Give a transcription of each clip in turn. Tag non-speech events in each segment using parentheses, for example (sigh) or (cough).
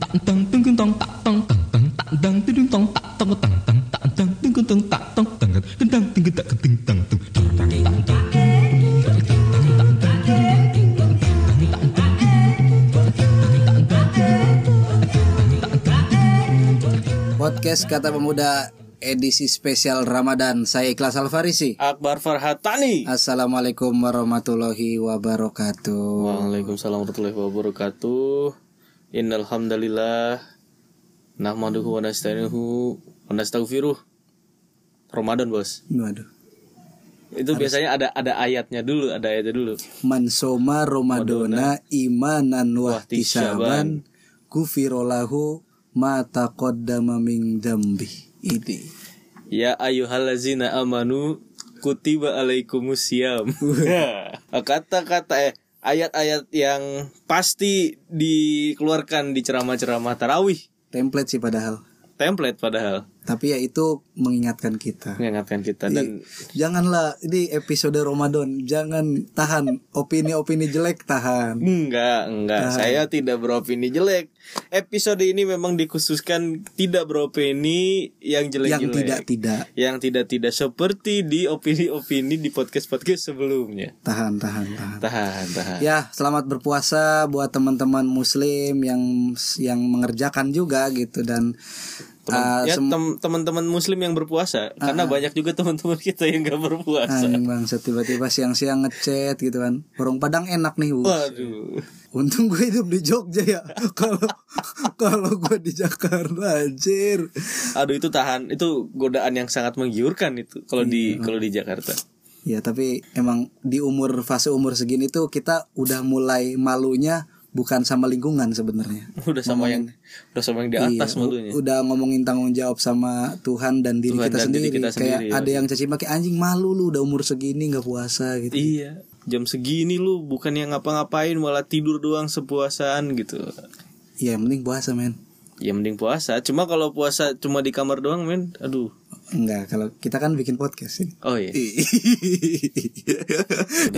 tak tang tung tung tong tak tong tang tang tak dang tudung tong tak tong tang tang tak dang tung tung tong tak tong tang tang tang tung tak ting tang tung tang tang tang tang Podcast Kata Pemuda edisi spesial Ramadan. Saya Ikhlas Alfarisi. Akbar Farhatani. Assalamualaikum warahmatullahi wabarakatuh. Waalaikumsalam warahmatullahi wabarakatuh. Innal hamdalillah nahmaduhu wa nasta'inuhu wa nastaghfiruh. Ramadan, Bos. Waduh. Itu biasanya ada ada ayatnya dulu, ada ayatnya dulu. Mansoma Ramadona imanan wahtisaban kufirolahu ma taqaddama min dambi. Ini. Ya ayyuhallazina amanu kutiba alaikumusiyam. (laughs) Kata-kata eh ayat-ayat yang pasti dikeluarkan di ceramah-ceramah tarawih. Template sih padahal. Template padahal Tapi ya itu mengingatkan kita. mengingatkan kita dan Janganlah ini episode Ramadan, jangan tahan opini-opini jelek tahan. Enggak, enggak. Saya tidak beropini jelek. Episode ini memang dikhususkan tidak beropini yang jelek-jelek. Yang tidak-tidak. Yang tidak-tidak seperti di opini-opini di podcast-podcast sebelumnya. Tahan, tahan, tahan. Tahan, tahan. Ya, selamat berpuasa buat teman-teman muslim yang yang mengerjakan juga gitu dan Teman- uh, ya teman-teman muslim yang berpuasa karena banyak juga teman-teman kita yang gak berpuasa. anjing bang, tiba-tiba siang-siang ngechat gitu kan. Warung Padang enak nih, Bu. Waduh. Untung gue hidup di Jogja ya. (laughs) Kalau kalau gue di Jakarta anjir. Aduh itu tahan, itu godaan yang sangat menggiurkan itu kalau di kalau di Jakarta. Ya, tapi emang di umur fase umur segini tuh kita udah mulai malunya bukan sama lingkungan sebenarnya. (laughs) Udah sama yang udah sama yang di atas Iya, malunya. udah ngomongin tanggung jawab sama Tuhan dan diri Tuhan kita dan sendiri. diri kita Kayak sendiri, ada yang caci maki anjing malu lu udah umur segini nggak puasa gitu. Iya, jam segini lu bukan yang ngapa-ngapain malah tidur doang sepuasaan gitu. Iya, yang penting puasa men. Ya mending puasa. Cuma kalau puasa cuma di kamar doang, men. Aduh. Enggak, kalau kita kan bikin podcast ini. Oh iya. (laughs)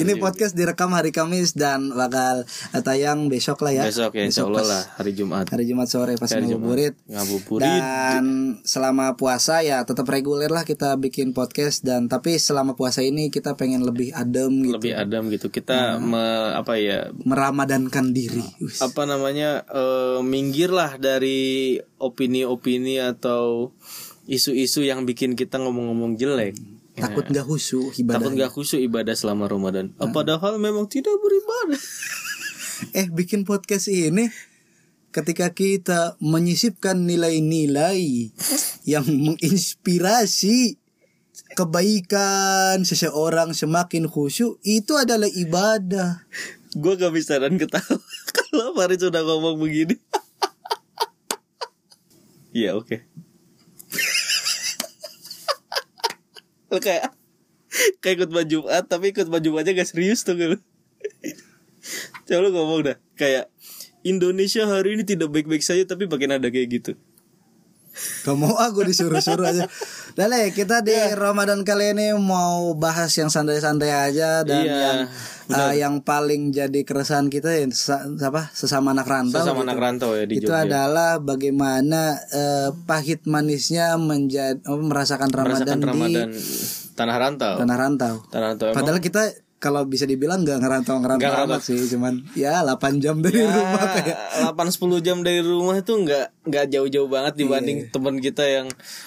ini podcast direkam hari Kamis dan bakal tayang besok lah ya. Besok ya insya Allah lah hari Jumat. Hari Jumat sore pas ngabuburit. Ngabuburit. Dan selama puasa ya tetap reguler lah kita bikin podcast dan tapi selama puasa ini kita pengen lebih adem gitu. Lebih adem gitu. Kita me- apa ya? Meramadankan diri. Apa namanya? eh, minggir lah dari opini-opini atau isu-isu yang bikin kita ngomong-ngomong jelek. Takut nggak khusyuk ibadah. Takut gak khusyuk ibadah selama Ramadan. Padahal memang tidak beribadah. (laughs) Eh bikin podcast ini ketika kita menyisipkan nilai-nilai yang menginspirasi kebaikan seseorang semakin khusyuk itu adalah ibadah. Gue gak bisa dan ketawa (laughs) Kalau Farid sudah ngomong begini Iya (laughs) oke Lu kayak Kayak ikut baju Jumat Tapi ikut baju Jumatnya gak serius tuh lu Coba lu ngomong dah Kayak Indonesia hari ini tidak baik-baik saja Tapi makin ada kayak gitu Gak mau aku disuruh-suruh aja. Dah lah, kita di Iya. Ramadan kali ini mau bahas yang santai-santai aja dan Iya, yang uh, yang paling jadi keresahan kita ya apa sesama anak rantau. Sama gitu. anak rantau ya di itu Jogja adalah bagaimana eh, pahit manisnya menjadi merasakan Ramadan, Merasakan Ramadan di Tanah rantau tanah rantau. Tanah rantau emang Padahal kita kalau bisa dibilang nggak ngerantau ngerantau Nggak amat sih, cuman ya 8 jam dari Ya, rumah kayak 8-10 jam dari rumah itu nggak nggak jauh-jauh banget dibanding Iya. teman kita yang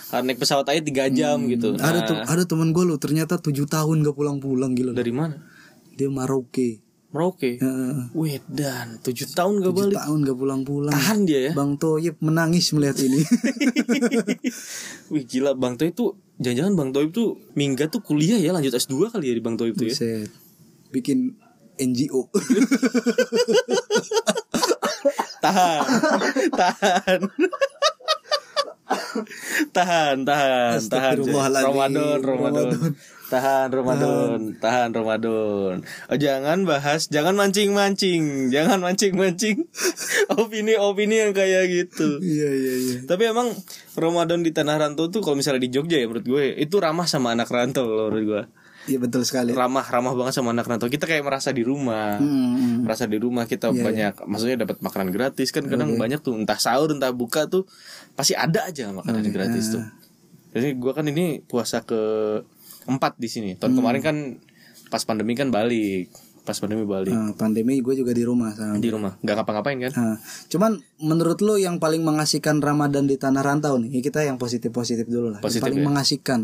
naik pesawat aja 3 jam gitu. ada Nah, tuh ada temen gue lo ternyata tujuh tahun gak pulang-pulang gila. dari mana? Dia Maroke. Merauke. Heeh. Wih dan 7 tahun gak Tujuh balik. tahun gak pulang-pulang. Tahan dia ya. Bang Toyib menangis melihat ini. (laughs) Wih gila Bang Toib tuh jangan-jangan Bang Toib tuh minggat tuh kuliah ya lanjut S2 kali ya di Bang Toib tuh ya. Buset. Bikin NGO. (laughs) Tahan. tahan. tahan, tahan, tahan. Ramadan, Ramadan. Ramadan. Tahan Ramadan, tahan Ramadan. Oh, jangan bahas, jangan mancing-mancing, jangan mancing-mancing (laughs) opini-opini yang kayak gitu. Iya iya iya. Tapi emang Ramadan di tanah rantau tuh kalau misalnya di Jogja ya menurut gue itu ramah sama anak rantau kalau menurut gue. Iya betul sekali. ramah ramah banget sama anak rantau kita kayak merasa di rumah Hmm, hmm. merasa di rumah kita Iya, banyak maksudnya dapat makanan gratis kan kadang banyak tuh entah sahur entah buka tuh pasti ada aja makanan Oke, gratis ah. tuh jadi gua kan ini puasa ke empat di sini Hmm. tahun kemarin kan pas pandemi kan balik pas pandemi balik Nah, pandemi gue juga di rumah sama. di rumah nggak ngapa-ngapain kan Nah, cuman menurut lo yang paling mengasihkan Ramadan di tanah rantau nih, kita yang positif-positif dulu lah. Yang Positif paling ya. mengasihkan.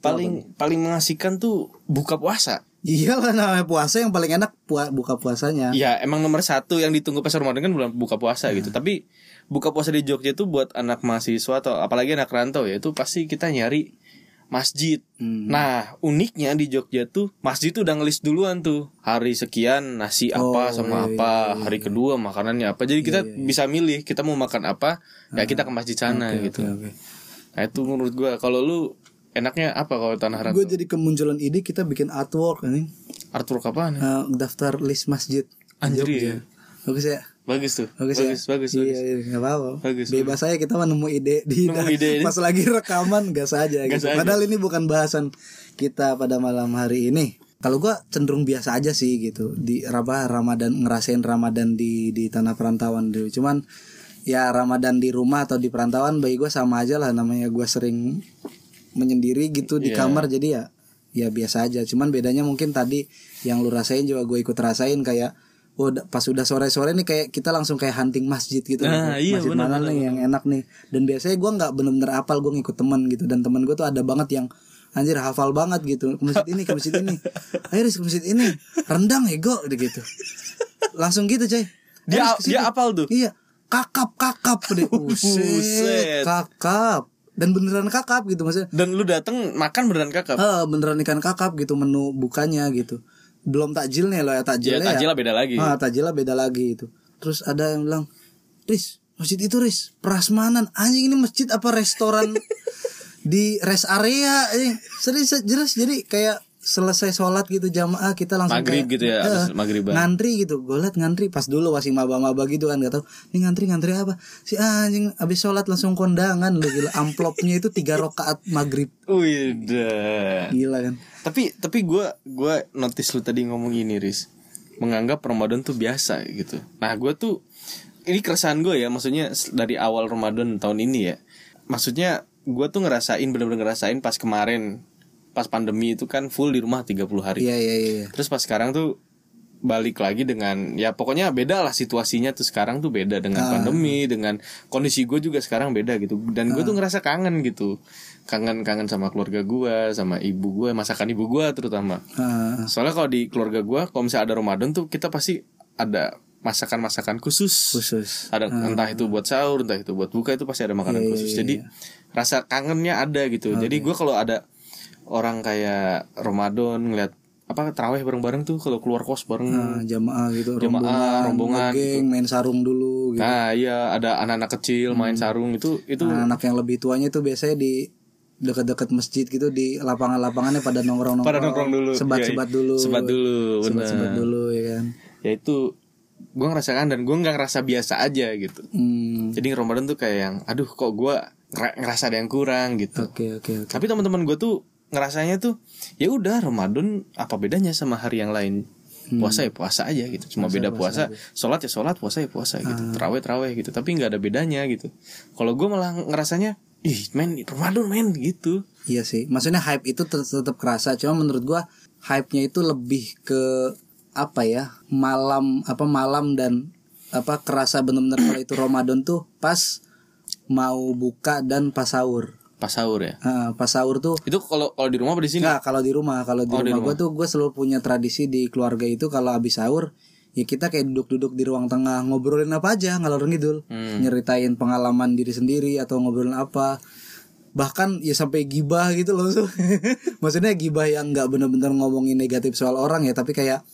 Paling paling mengasihkan tuh buka puasa Iyalah namanya puasa yang paling enak pua- buka puasanya. ya emang nomor satu yang ditunggu pas Ramadan kan bulan buka puasa gitu tapi buka puasa di Jogja itu buat anak mahasiswa atau apalagi anak rantau ya itu pasti kita nyari masjid Hmm. Nah, uniknya di Jogja tuh masjid tuh udah ngelis duluan tuh. Hari sekian nasi Oh, apa sama iya, apa, iya, hari kedua makanannya apa. Jadi kita bisa milih kita mau makan apa, ya kita ke masjid sana gitu. Ah, Oke, oke. Nah, itu menurut gua kalau lu enaknya apa kalau tanah Gue rantau? jadi kemunculan ide kita bikin artwork ini, Artwork apaan? Eh, ya? daftar list masjid. Anjir ya. Bagus ya. Bagus tuh. Bagus, Bagus, ya? bagus, Iya, bagus. iya, nggak apa-apa. Bagus, Bebas saya kita mau nemu ide di Nemu ide ini. pas lagi rekaman gas aja Gas gitu. aja. Padahal ini bukan bahasan kita pada malam hari ini. Kalau gua cenderung biasa aja sih gitu di apa Ramadan ngerasain Ramadan di di tanah perantauan dulu. Cuman ya Ramadan di rumah atau di perantauan bagi gua sama aja lah namanya gua sering menyendiri gitu di Iya. kamar jadi ya ya biasa aja. Cuman bedanya mungkin tadi yang lu rasain juga gue ikut rasain kayak oh pas udah sore-sore nih kayak kita langsung kayak hunting masjid gitu Nah, nih. iya, masjid benar, mana benar, nih yang enak nih? Dan biasanya gue nggak bener-bener apal gue ngikut teman gitu. Dan teman gue tuh ada banget yang anjir hafal banget gitu. Ke masjid ini ke masjid ini. (laughs) Riz, ke masjid ini. Rendang ego gitu langsung gitu coy. Dia dia apal tuh. iya. Kakap kakap deh. (laughs) Buset, kakap dan beneran kakap gitu maksudnya Dan lu dateng makan beneran kakap. Ah, beneran ikan kakap gitu menu bukanya gitu. Belum takjilnya loh ya Ya takjilnya. takjilnya beda lagi. Ah, takjilnya beda lagi itu. Terus ada yang bilang, "Riz, masjid itu Riz, prasmanan. Anjing ini masjid apa restoran (laughs) di rest area?" Anjing. Serius jelas jadi kayak selesai sholat gitu jamaah kita langsung Maghrib kayak, gitu ya, eh, abis maghriban. ngantri gitu. Gue liat ngantri pas dulu masih maba-maba gitu kan gak tau ini ngantri ngantri apa? Si anjing abis sholat langsung kondangan lu gila. Amplopnya itu tiga rakaat maghrib. Udah. gila kan? Tapi tapi gue gue notice lu tadi ngomong ini Riz. Menganggap Ramadan tuh biasa gitu. Nah gue tuh ini keresahan gue ya maksudnya dari awal Ramadan tahun ini ya. Maksudnya gue tuh ngerasain bener-bener ngerasain pas kemarin pas pandemi itu kan full di rumah 30 hari. Iya iya iya. terus pas sekarang tuh balik lagi dengan ya pokoknya beda lah situasinya tuh sekarang tuh beda dengan Ah. pandemi dengan kondisi gue juga sekarang beda gitu. Dan gue tuh ngerasa kangen gitu. Kangen kangen sama keluarga gue sama ibu gue masakan ibu gue terutama. Ah, soalnya kalau di keluarga gue kalau misalnya ada Ramadan tuh kita pasti ada masakan-masakan khusus. Khusus. ada entah itu buat sahur entah itu buat buka itu pasti ada makanan iya, khusus. iya, jadi rasa kangennya ada gitu. Jadi gue kalau ada orang kayak Ramadan ngeliat apa terawih bareng-bareng tuh kalau keluar kos bareng Nah, jamaah gitu, Jamaah, rombongan, ngegeng, main sarung dulu gitu. nah iya ada anak-anak kecil main Hmm. sarung itu itu Nah, anak yang lebih tuanya tuh biasanya di dekat-dekat masjid gitu di lapangan-lapangannya pada nongkrong-nongkrong. pada nongkrong dulu Sebat-sebat Iya, dulu. sebat dulu Sebat-sebat dulu ya kan. ya itu gue ngerasakan dan gue nggak ngerasa biasa aja gitu Hmm. jadi Ramadan tuh kayak yang aduh kok gue ngerasa ada yang kurang gitu Oke, oke, oke. tapi teman-teman gue tuh ngerasanya tuh ya udah Ramadan apa bedanya sama hari yang lain? Puasa ya puasa aja gitu. Cuma beda puasa sholat ya sholat puasa ya puasa gitu. Terawih terawih gitu. Tapi nggak ada bedanya gitu. Kalau gue malah ngerasanya ih men Ramadan men gitu. Iya sih. Maksudnya hype itu tet- tetap kerasa. Cuma menurut gua hype-nya itu lebih ke apa ya? Malam apa malam dan apa kerasa bener-bener kalau itu Ramadan tuh pas mau buka dan pas sahur. Pas sahur ya Ah, pas sahur tuh itu kalau kalau di rumah apa di sini Enggak, kalau di rumah, kalau di Oh, di rumah gue rumah. tuh gue selalu punya tradisi di keluarga itu kalau habis sahur ya kita kayak duduk-duduk di ruang tengah ngobrolin apa aja ngalor ngidul, Hmm. nyeritain pengalaman diri sendiri atau ngobrolin apa. Bahkan ya sampai gibah gitu loh. (laughs) Maksudnya gibah yang nggak bener-bener ngomongin negatif soal orang ya, tapi kayak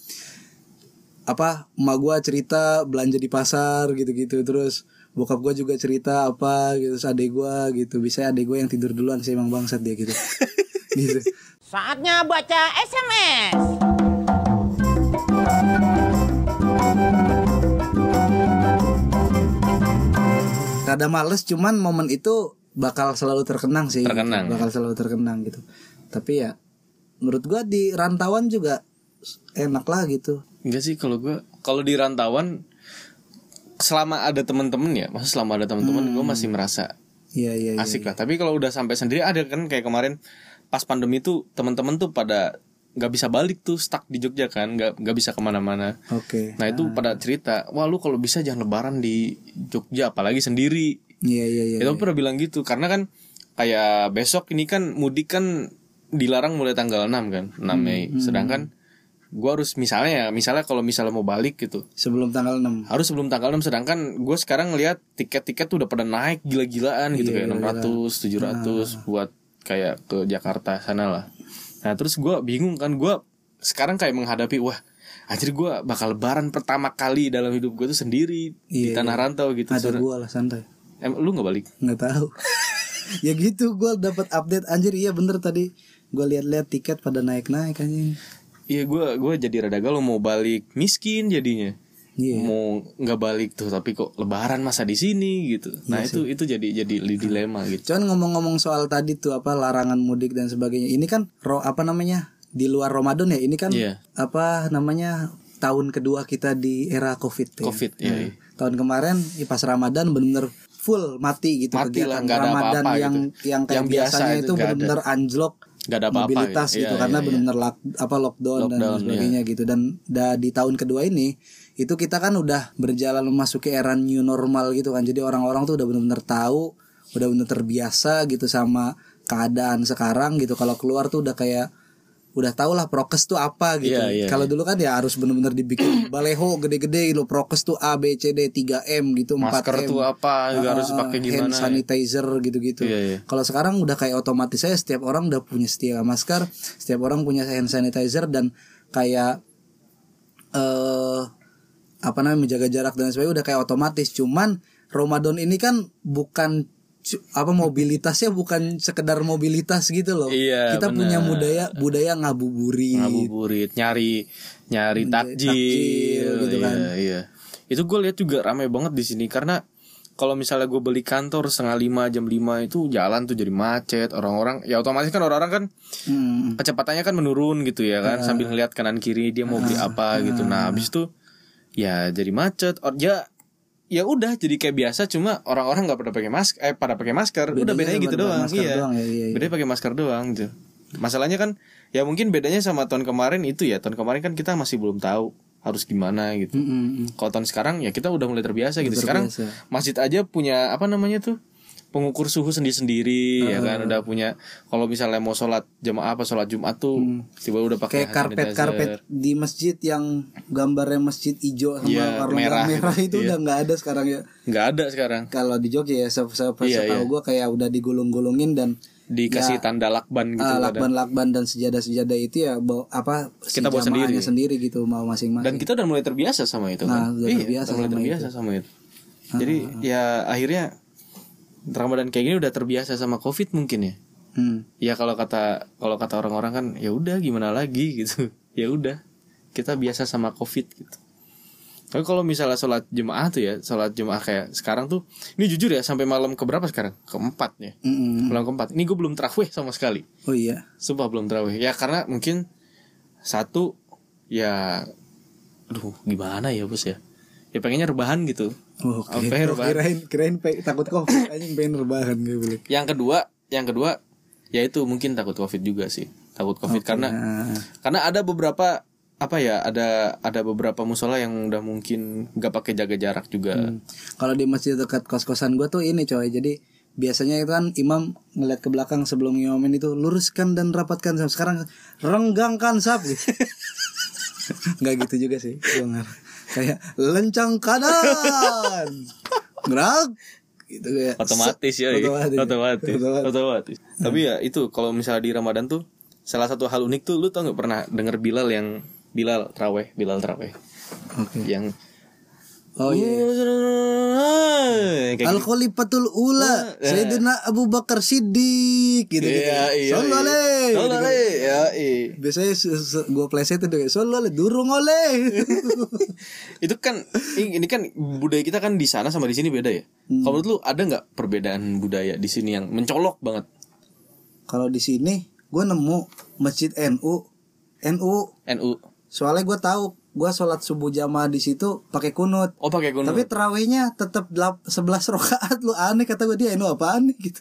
apa emak gua cerita belanja di pasar gitu-gitu terus bokap gua juga cerita apa gitu terus adek gua gitu. Bisa adek gua yang tidur duluan sih emang bangsat dia gitu. (laughs) Gitu. Saatnya baca SMS. rada males cuman momen itu bakal selalu terkenang sih. Terkenang, bakal selalu terkenang gitu. Tapi ya menurut gua di rantauan juga enak lah gitu. Enggak sih kalau gue kalau di rantauan selama ada temen-temen ya, maksud selama ada temen-temen gue masih merasa iya iya iya. asik lah. Tapi kalau udah sampai sendiri ada kan kayak kemarin pas pandemi tuh temen-temen tuh pada nggak bisa balik tuh stuck di Jogja kan, nggak nggak bisa ke mana-mana. oke Nah itu pada cerita, wah lu kalau bisa jangan lebaran di Jogja, apalagi sendiri. iya iya iya Itu pernah bilang gitu, karena kan kayak besok ini kan mudik kan dilarang mulai tanggal 6 kan, 6 Mei. Sedangkan gua harus misalnya ya, misalnya kalau misalnya mau balik gitu, sebelum tanggal 6 harus sebelum tanggal 6 sedangkan gue sekarang ngeliat tiket-tiket tuh udah pada naik gila-gilaan gitu kayak 600 700 buat kayak ke Jakarta sana lah. Nah terus gue bingung kan gue sekarang kayak menghadapi wah anjir gue bakal lebaran pertama kali dalam hidup gue tuh sendiri di Iya, tanah rantau gitu. Ada gua lah santai. Em lu nggak balik? Nggak tahu. (laughs) Ya gitu gua dapat update. Anjir iya bener tadi. Gua lihat-lihat tiket pada naik-naik anjing iya gue gue jadi rada galau mau balik miskin jadinya Iya. mau nggak balik tuh tapi kok lebaran masa di sini gitu nah Iya itu itu jadi jadi dilema gitu Cuman ngomong-ngomong soal tadi tuh apa larangan mudik dan sebagainya. Ini kan ro apa namanya? Di luar Ramadan ya. Ini kan Iya. apa namanya? tahun kedua kita di era Covid ya. covid ya, Nah, Tahun kemarin ya pas Ramadan bener-bener full mati gitu Mati lah, kegiatan ada Ramadan apa-apa yang gitu. yang kayak Yang biasa biasanya itu itu ada. bener-bener anjlok nggak ada apa-apa mobilitas gitu. gitu, Iya, karena iya, benar-benar lock- apa lockdown, dan Lockdown, sebagainya gitu. Dan da, di tahun kedua ini itu kita kan udah berjalan memasuki era new normal gitu kan. Jadi orang-orang tuh udah benar-benar tahu udah benar terbiasa gitu sama keadaan sekarang gitu. Kalau keluar tuh udah kayak udah tau lah prokes tuh apa gitu Iya, iya, kalau dulu kan ya harus benar-benar dibikin (clears throat) baleho gede-gede gitu prokes tuh A B C D 3 M gitu 4 masker M tuh apa juga harus Ah, pakai hand gimana ya? sanitizer gitu-gitu. Iya, iya. Kalau sekarang udah kayak otomatis saya setiap orang udah punya setiap masker, setiap orang punya hand sanitizer dan kayak eh apa namanya menjaga jarak dan sebagainya udah kayak otomatis. Cuman Ramadan ini kan bukan apa mobilitasnya bukan sekedar mobilitas gitu loh. Iya, Kita benar. punya budaya budaya ngabuburit. ngabuburit nyari nyari takjil, takjil gitu iya, kan. iya. itu gue lihat juga ramai banget di sini karena kalau misalnya gue beli kantor setengah lima jam lima itu jalan tuh jadi macet orang-orang ya otomatis kan orang-orang kan Hmm. kecepatannya kan menurun gitu ya kan sambil ngeliat kanan kiri dia mau beli apa gitu nah habis itu ya jadi macet ya ya udah jadi kayak biasa cuma orang-orang nggak pada pakai masker eh pada pakai masker udah bedanya gitu doang iya doang ya, iya, iya. bedanya pakai masker doang gitu masalahnya kan ya mungkin bedanya sama tahun kemarin itu ya tahun kemarin kan kita masih belum tahu harus gimana gitu Mm-mm. kalau tahun sekarang ya kita udah mulai terbiasa gitu sekarang terbiasa. masjid aja punya apa namanya tuh pengukur suhu sendiri-sendiri ya kan? Udah punya kalau misalnya mau sholat jamaah apa sholat jumat tuh tiba udah pakai kayak hand karpet sanitizer. karpet di masjid yang gambarnya masjid hijau sama Iya, warna merah merah, itu. (laughs) Iya. udah nggak ada sekarang ya. Nggak ada sekarang. Kalau di Jogja ya se se Iya, setahu iya. gue kayak udah digulung-gulungin dan dikasih tanda lakban gitu ah, pada- lakban-lakban dan sejadah-sejadah itu ya bawa, apa si Kita bawa sendiri. sendiri gitu mau masing-masing. Dan kita udah mulai terbiasa sama itu Nah, kan? udah iya terbiasa udah mulai sama terbiasa sama itu. Jadi ya akhirnya Ramadan kayak gini udah terbiasa sama covid mungkin ya? Hmm. ya kalau kata kalau kata orang-orang kan ya udah gimana lagi (laughs) gitu. Ya udah kita biasa sama covid gitu. Tapi kalau misalnya sholat jemaah tuh ya sholat jemaah kayak sekarang tuh ini jujur ya sampai malam keberapa sekarang? Keempat ya? Mm-mm. malam keempat. Ini gue belum terawih sama sekali. Oh iya. Sumpah belum terawih. Ya karena mungkin satu ya aduh gimana ya bos ya ya pengennya rebahan gitu Oh, kirain, ya, rebahan? kirain, kirain pe- takut covid anjing pengen rebahan gue bilang. yang kedua yang kedua ya itu mungkin takut covid juga sih takut covid karena Nah, karena ada beberapa apa ya ada ada beberapa musola yang udah mungkin nggak pakai jaga jarak juga Hmm. Kalau di masjid dekat kos-kosan gue tuh ini coy. Jadi biasanya itu kan imam ngeliat ke belakang sebelum ngimamin itu luruskan dan rapatkan. Sekarang renggangkan sap. Gitu. (laughs) Nggak gitu juga sih. Ngar- Kayak lencang kanan. Gerak. Gitu kayak otomatis ya Otomatis. otomatis Otomatis. otomatis, tapi ya itu kalau misalnya di ramadan tuh salah satu hal unik tuh lu tau nggak pernah denger bilal yang bilal traweh bilal traweh Oke. yang Oh iya. kayak gitu. Al Khalifatul Ula, Sayyidina Abu Bakar Siddiq gitu gitu. Iya, iya. Sallu alaihi. Ya, iya. Biasanya gue plesetin tuh kayak Sallu alaihi, durung oleh. (laughs) itu kan ini kan budaya kita kan di sana sama di sini beda ya. Hmm. Kalau menurut lu ada nggak perbedaan budaya di sini yang mencolok banget? Kalau di sini, gue nemu masjid NU NU NU. soalnya gue tahu gue sholat subuh jamaah di situ pakai kunut. Oh pakai kunut. tapi terawihnya tetap 11 rakaat. Lu aneh kata gue dia NU apaan nih? Gitu.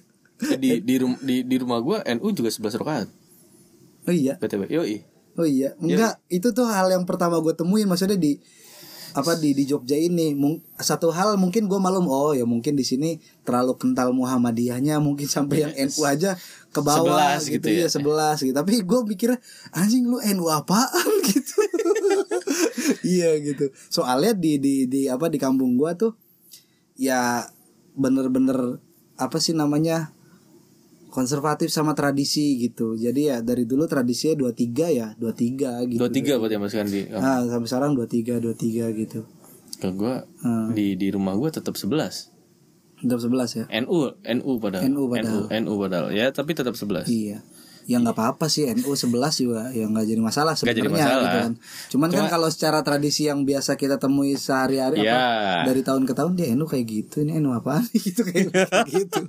Eh, di di, rum- di di rumah gua NU juga 11 rakaat. oh iya? BTW. Yoi. Oh iya, enggak itu tuh hal yang pertama gue temuin maksudnya di apa di di Jogja ini. Mung- satu hal mungkin gue malum oh ya mungkin di sini terlalu kental Muhammadiyahnya mungkin sampai yang NU aja ke bawah 11 gitu, gitu. Ya. ya. sebelas gitu. Tapi gue mikirnya anjing lu NU apaan? (laughs) Gitu iya gitu soalnya di di di apa di kampung gue tuh ya bener-bener apa sih namanya konservatif sama tradisi gitu. Jadi ya dari dulu tradisinya 23 ya, 23 gitu. 23 berarti Mas Kandi. Oh, Nah, sampai sekarang 23 23 gitu. Kalau gua Hmm. di di rumah gua tetap 11. Tetap 11 ya. NU NU padahal. NU padahal. NU, NU padahal. Ya, tapi tetap 11. Iya. Ya nggak apa-apa sih NU 11 juga ya nggak jadi masalah sebenarnya gitu kan. Cuman kan Cuma- kalau secara tradisi yang biasa kita temui sehari-hari Iya. apa dari tahun ke tahun dia NU kayak gitu. Ini NU apaan gitu kayak (laughs) gitu.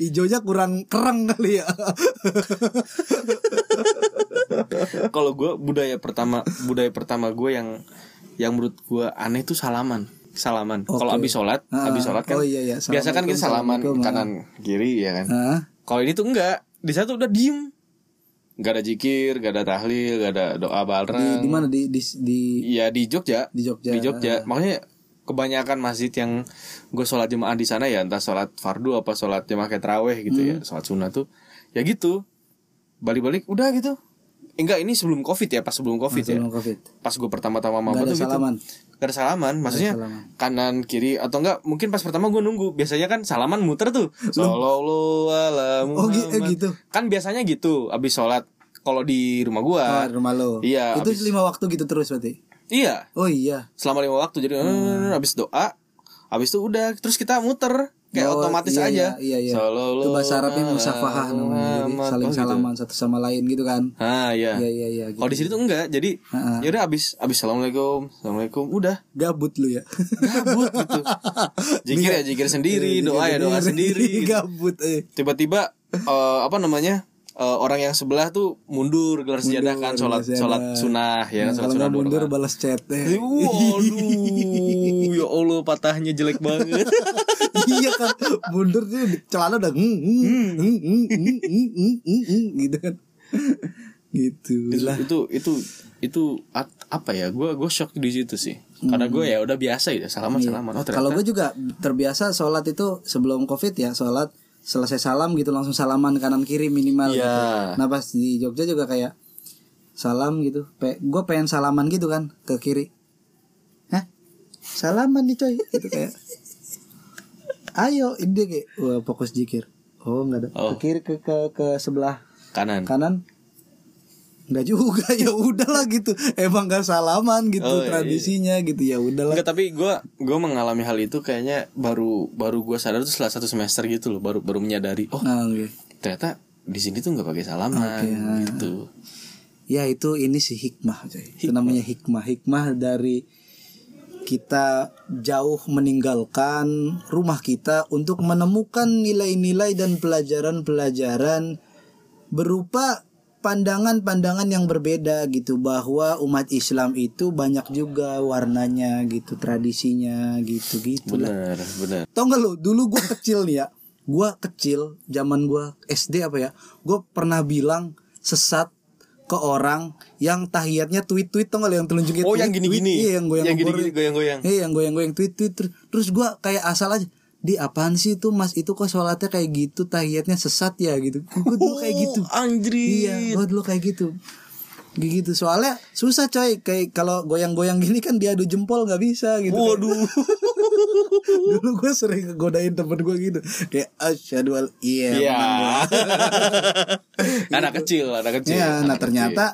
Ijonya kurang kereng kali ya. Kalau gua budaya pertama budaya pertama gua yang yang menurut gua aneh tuh salaman. Salaman. Kalau Oke. habis sholat, Ah, habis sholat kan. oh iya, iya. Biasa kan kita salaman Assalamualaikum, kanan kiri ya kan. Hah? Kalau ini tuh enggak. Di sana tuh udah diem. Gak ada jikir, gak ada tahlil, gak ada doa Di, bareng. di mana di di, di Iya di Jogja. Di Jogja. Di Jogja. Makanya kebanyakan masjid yang gue sholat jemaah di sana ya entah sholat fardu apa sholat jemaah kayak teraweh gitu ya Hmm. sholat sunnah tuh ya gitu balik-balik udah gitu enggak ini sebelum covid ya pas sebelum covid ya sebelum Covid. pas gue pertama-tama mabuk ada gitu salaman. Gak ada salaman maksudnya salaman. kanan kiri atau enggak mungkin pas pertama gue nunggu biasanya kan salaman muter tuh sallallahu ala Oh, eh, gitu. kan biasanya gitu abis sholat kalau di rumah gua Oh, rumah lo. Iya, Itu habis- lima waktu gitu terus berarti. iya Oh iya. selama lima waktu jadi Hmm. eh, habis doa habis itu udah terus kita muter kayak Oh, otomatis iya, aja Iya, iya. iya. Itu bahasa Arabnya ala musafahah namanya. Jadi saling Oh, gitu. salaman satu sama lain gitu kan. ah iya Iya iya iya. Gitu. kalau di sini tuh enggak jadi Ha-ha. ya udah habis habis assalamualaikum assalamualaikum udah Gabut lu ya. gabut gitu (laughs) jikir ya jikir sendiri Iya, doa ya doa sendiri gitu. Gabut eh. tiba-tiba eh, apa namanya eh, orang yang sebelah tuh mundur gelar sejadah kan sholat sholat sunnah ya kan sholat sunnah dulu mundur balas chat eh. Waduh, ya Allah (laughs) patahnya jelek banget. (laughs) iya kan mundur tuh celana udah mm, mm, mm, mm, mm, mm, mm, mm, mm, gitu kan gitu itu, lah itu itu itu at- apa ya? Gue gue shock di situ sih. Karena gue ya udah biasa ya salaman salaman. Oh kalau gue juga terbiasa sholat itu sebelum covid ya sholat selesai salam gitu langsung salaman kanan kiri minimal Iya. gitu. nah pas di Jogja juga kayak salam gitu Pe gue pengen salaman gitu kan ke kiri Hah? salaman nih coy gitu kayak ayo ini dia kayak wah fokus jikir oh nggak ada Oh. ke kiri ke ke ke sebelah kanan. kanan nggak juga (laughs) ya udahlah gitu emang gak salaman gitu Oh, iya, tradisinya gitu ya udahlah Enggak tapi gue gue mengalami hal itu kayaknya baru baru gue sadar tuh setelah satu semester gitu loh baru baru menyadari oh nah, oke. ternyata di sini tuh nggak pakai salaman Oke, ah. gitu. Ya itu ini sih hikmah, coy. Itu namanya hikmah. Hikmah dari kita jauh meninggalkan rumah kita untuk menemukan nilai-nilai dan pelajaran-pelajaran berupa pandangan-pandangan yang berbeda gitu bahwa umat Islam itu banyak juga warnanya gitu tradisinya gitu gitu lah bener. Tau gak lo dulu gue kecil nih ya Gue kecil zaman gue SD apa ya Gue pernah bilang sesat ke orang yang tahiyatnya tweet-tweet tau gak yang telunjuknya Oh tweet, yang gini-gini. Iya yang goyang yang gini-gini goyang-goyang. Iya yang goyang-goyang tweet-tweet. Terus, terus gue kayak asal aja di apaan sih itu mas? Itu kok sholatnya kayak gitu tahiyatnya sesat ya? Gitu. Gue dulu kayak gitu. Oh, Anjrit. iya gue dulu kayak gitu. Gitu soalnya susah coy. Kayak kalau goyang-goyang gini kan diadu jempol nggak bisa gitu Waduh. (laughs) dulu gue sering ngegodain temen gue gitu kayak asyhadu al iya gua." anak kecil, anak kecil. Iya, nah anak ternyata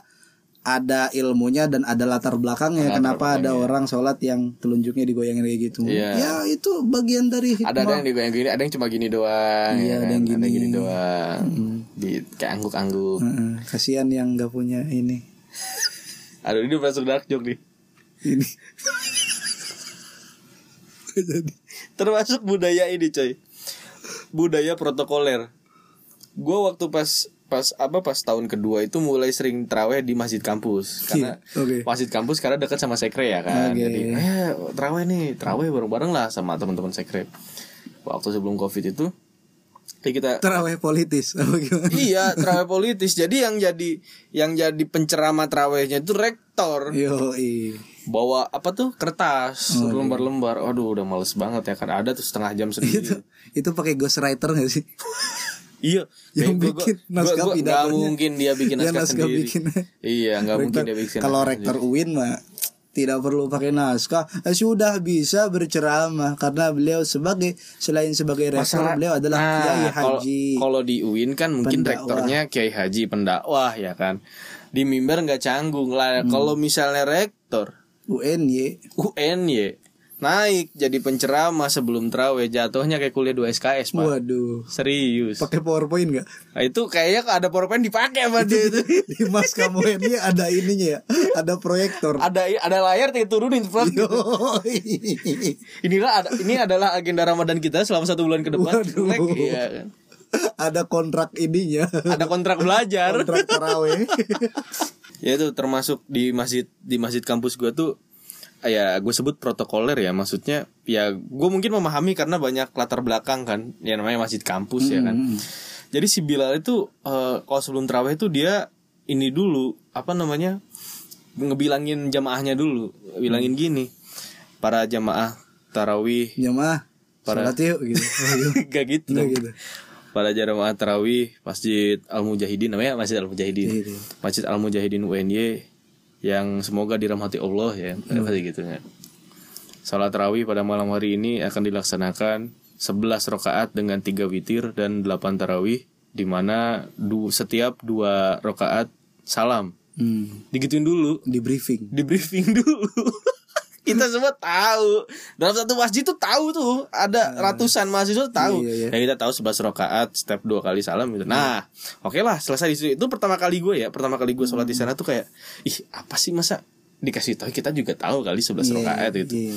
ada ilmunya dan ada latar belakangnya Latar kenapa ada belakangnya. orang sholat yang telunjuknya digoyangin kayak gitu Iya. ya itu bagian dari kecil. hikmah Ada ada yang digoyang gini, ada yang cuma gini doang. Iya, ya ada kan? yang Ada gini. doang. Di kayak angguk-angguk. Heeh, kasihan yang nggak punya ini (laughs) Aduh ini masuk dark joke nih. ini (laughs) jadi Termasuk budaya ini coy. Budaya protokoler. Gue waktu pas pas apa pas tahun kedua itu mulai sering teraweh di masjid kampus karena Iya, oke. masjid kampus karena dekat sama sekre ya kan Oke. jadi eh teraweh nih teraweh bareng-bareng lah sama teman-teman sekre waktu sebelum covid itu ya kita Terawih politis apa gimana? iya teraweh politis jadi yang jadi yang jadi penceramah terawehnya itu rektor Yo bawa apa tuh kertas Oh, lembar-lembar aduh udah males banget ya kan ada tuh setengah jam (laughs) itu sendiri itu pakai ghostwriter gak sih? (laughs) Iya, Yang Gua- bikin gua- naskah gua- pidatonya. mungkin dia bikin Dia naskah, naskah sendiri. bikin. Iya, nggak mungkin dia bikin. Kalau rektor sendiri. UIN mah tidak perlu pakai naskah Eh, sudah bisa berceramah karena beliau sebagai selain sebagai rektor Masalah- beliau adalah Nah, kiai haji Kalau di UIN kan mungkin Pendakwah. rektornya kiai haji pendakwah ya kan. Di mimbar nggak canggung lah. Hmm. Kalau misalnya rektor UNY UNY naik jadi penceramah sebelum terawih jatuhnya kayak kuliah 2 SKS pak. waduh Serius. pakai powerpoint nggak Nah, itu kayaknya ada PowerPoint dipakai sama dia itu. di mas kamu UNY ada ininya ya ada proyektor ada ada layar turunin Flat. Yoi. Inilah ada ini adalah agenda Ramadan kita selama satu bulan ke depan. Waduh. Jelek, Iya kan. ada kontrak ininya Ada kontrak belajar. kontrak taraweh (laughs) ya itu termasuk di masjid di masjid kampus gua tuh ya gue sebut protokoler ya maksudnya ya gue mungkin memahami karena banyak latar belakang kan ya namanya masjid kampus ya kan jadi si Bilal itu eh, kalau sebelum terawih itu dia ini dulu apa namanya ngebilangin jamaahnya dulu bilangin gini para jamaah tarawih jamaah Para- sholat yuk gitu (laughs) gak gitu dong. gitu. Pada jamaah tarawih Masjid Al Mujahidin namanya Masjid Al Mujahidin. Iya, iya. Masjid Al Mujahidin UNY yang semoga dirahmati Allah ya. Hmm. Pasti gitu ya. Salat tarawih pada malam hari ini akan dilaksanakan 11 rakaat dengan 3 witir dan 8 tarawih di mana du, setiap dua rakaat salam. hmm, Digituin dulu, di briefing di briefing dulu. (laughs) Kita semua tahu dalam satu masjid tuh tahu tuh ada ratusan mahasiswa tahu. Iya, iya. Ya kita tahu 11 rakaat, step dua kali salam gitu. Nah, oke lah selesai di situ. Itu pertama kali gue ya, pertama kali gue sholat di sana tuh kayak ih apa sih masa dikasih tahu kita juga tahu kali 11 Iya, rakaat gitu. iya.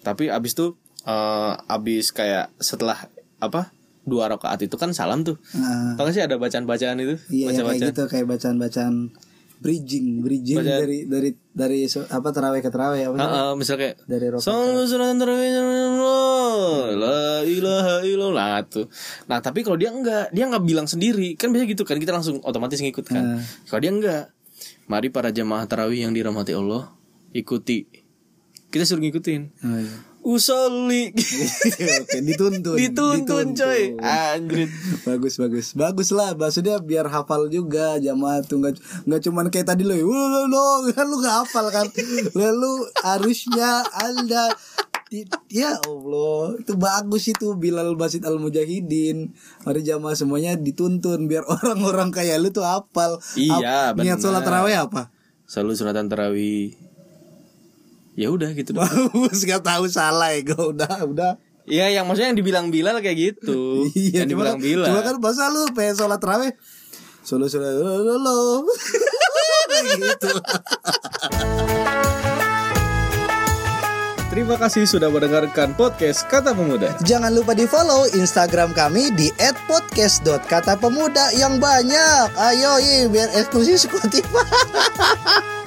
Tapi abis tuh eh abis kayak setelah apa dua rakaat itu kan salam tuh. Nah, Tahu gak sih ada bacaan-bacaan itu? iya ya, kayak Baca-baca. gitu kayak bacaan-bacaan bridging bridging Bacaan. dari dari dari so- apa terawih ke terawih apa sih? Heeh, misalnya kayak Dari rokaat. Sallu salatan tarawih, La ilaha illallah tuh. Nah tapi kalau dia enggak Dia enggak bilang sendiri Kan biasa gitu kan Kita langsung otomatis ngikut kan Hmm. Kalau dia enggak Mari para jamaah tarawih yang dirahmati Allah Ikuti Kita suruh ngikutin Oh, iya. Usolli (laughs) Oke, dituntun. Dituntun coy Anjrit Bagus bagus. Bagus lah maksudnya biar hafal juga jamaah tuh nggak nggak cuman kayak tadi lo. Lo lo kan lu nggak hafal kan. Lalu harusnya Anda Ya Allah Itu bagus itu Bilal Masjid Al-Mujahidin Mari jamaah semuanya dituntun Biar (laughs) orang-orang kayak lu tuh hafal Iya, Ap- Niat sholat tarawih apa? Selalu sunatan tarawih Ya udah gitu doang. Bagus gak tahu salah ya gue Udah udah Iya yang maksudnya yang dibilang Bilal kayak gitu (laughs) Iya Yang dibilang kan, Bilal cuma kan masa lu pengen sholat tarawih Solo solo lo lo lo gitu. Terima kasih sudah mendengarkan podcast Kata Pemuda. Jangan lupa di follow Instagram kami di @podcast.katapemuda yang banyak. Ayo, iya, biar eksklusif Spotify. (laughs)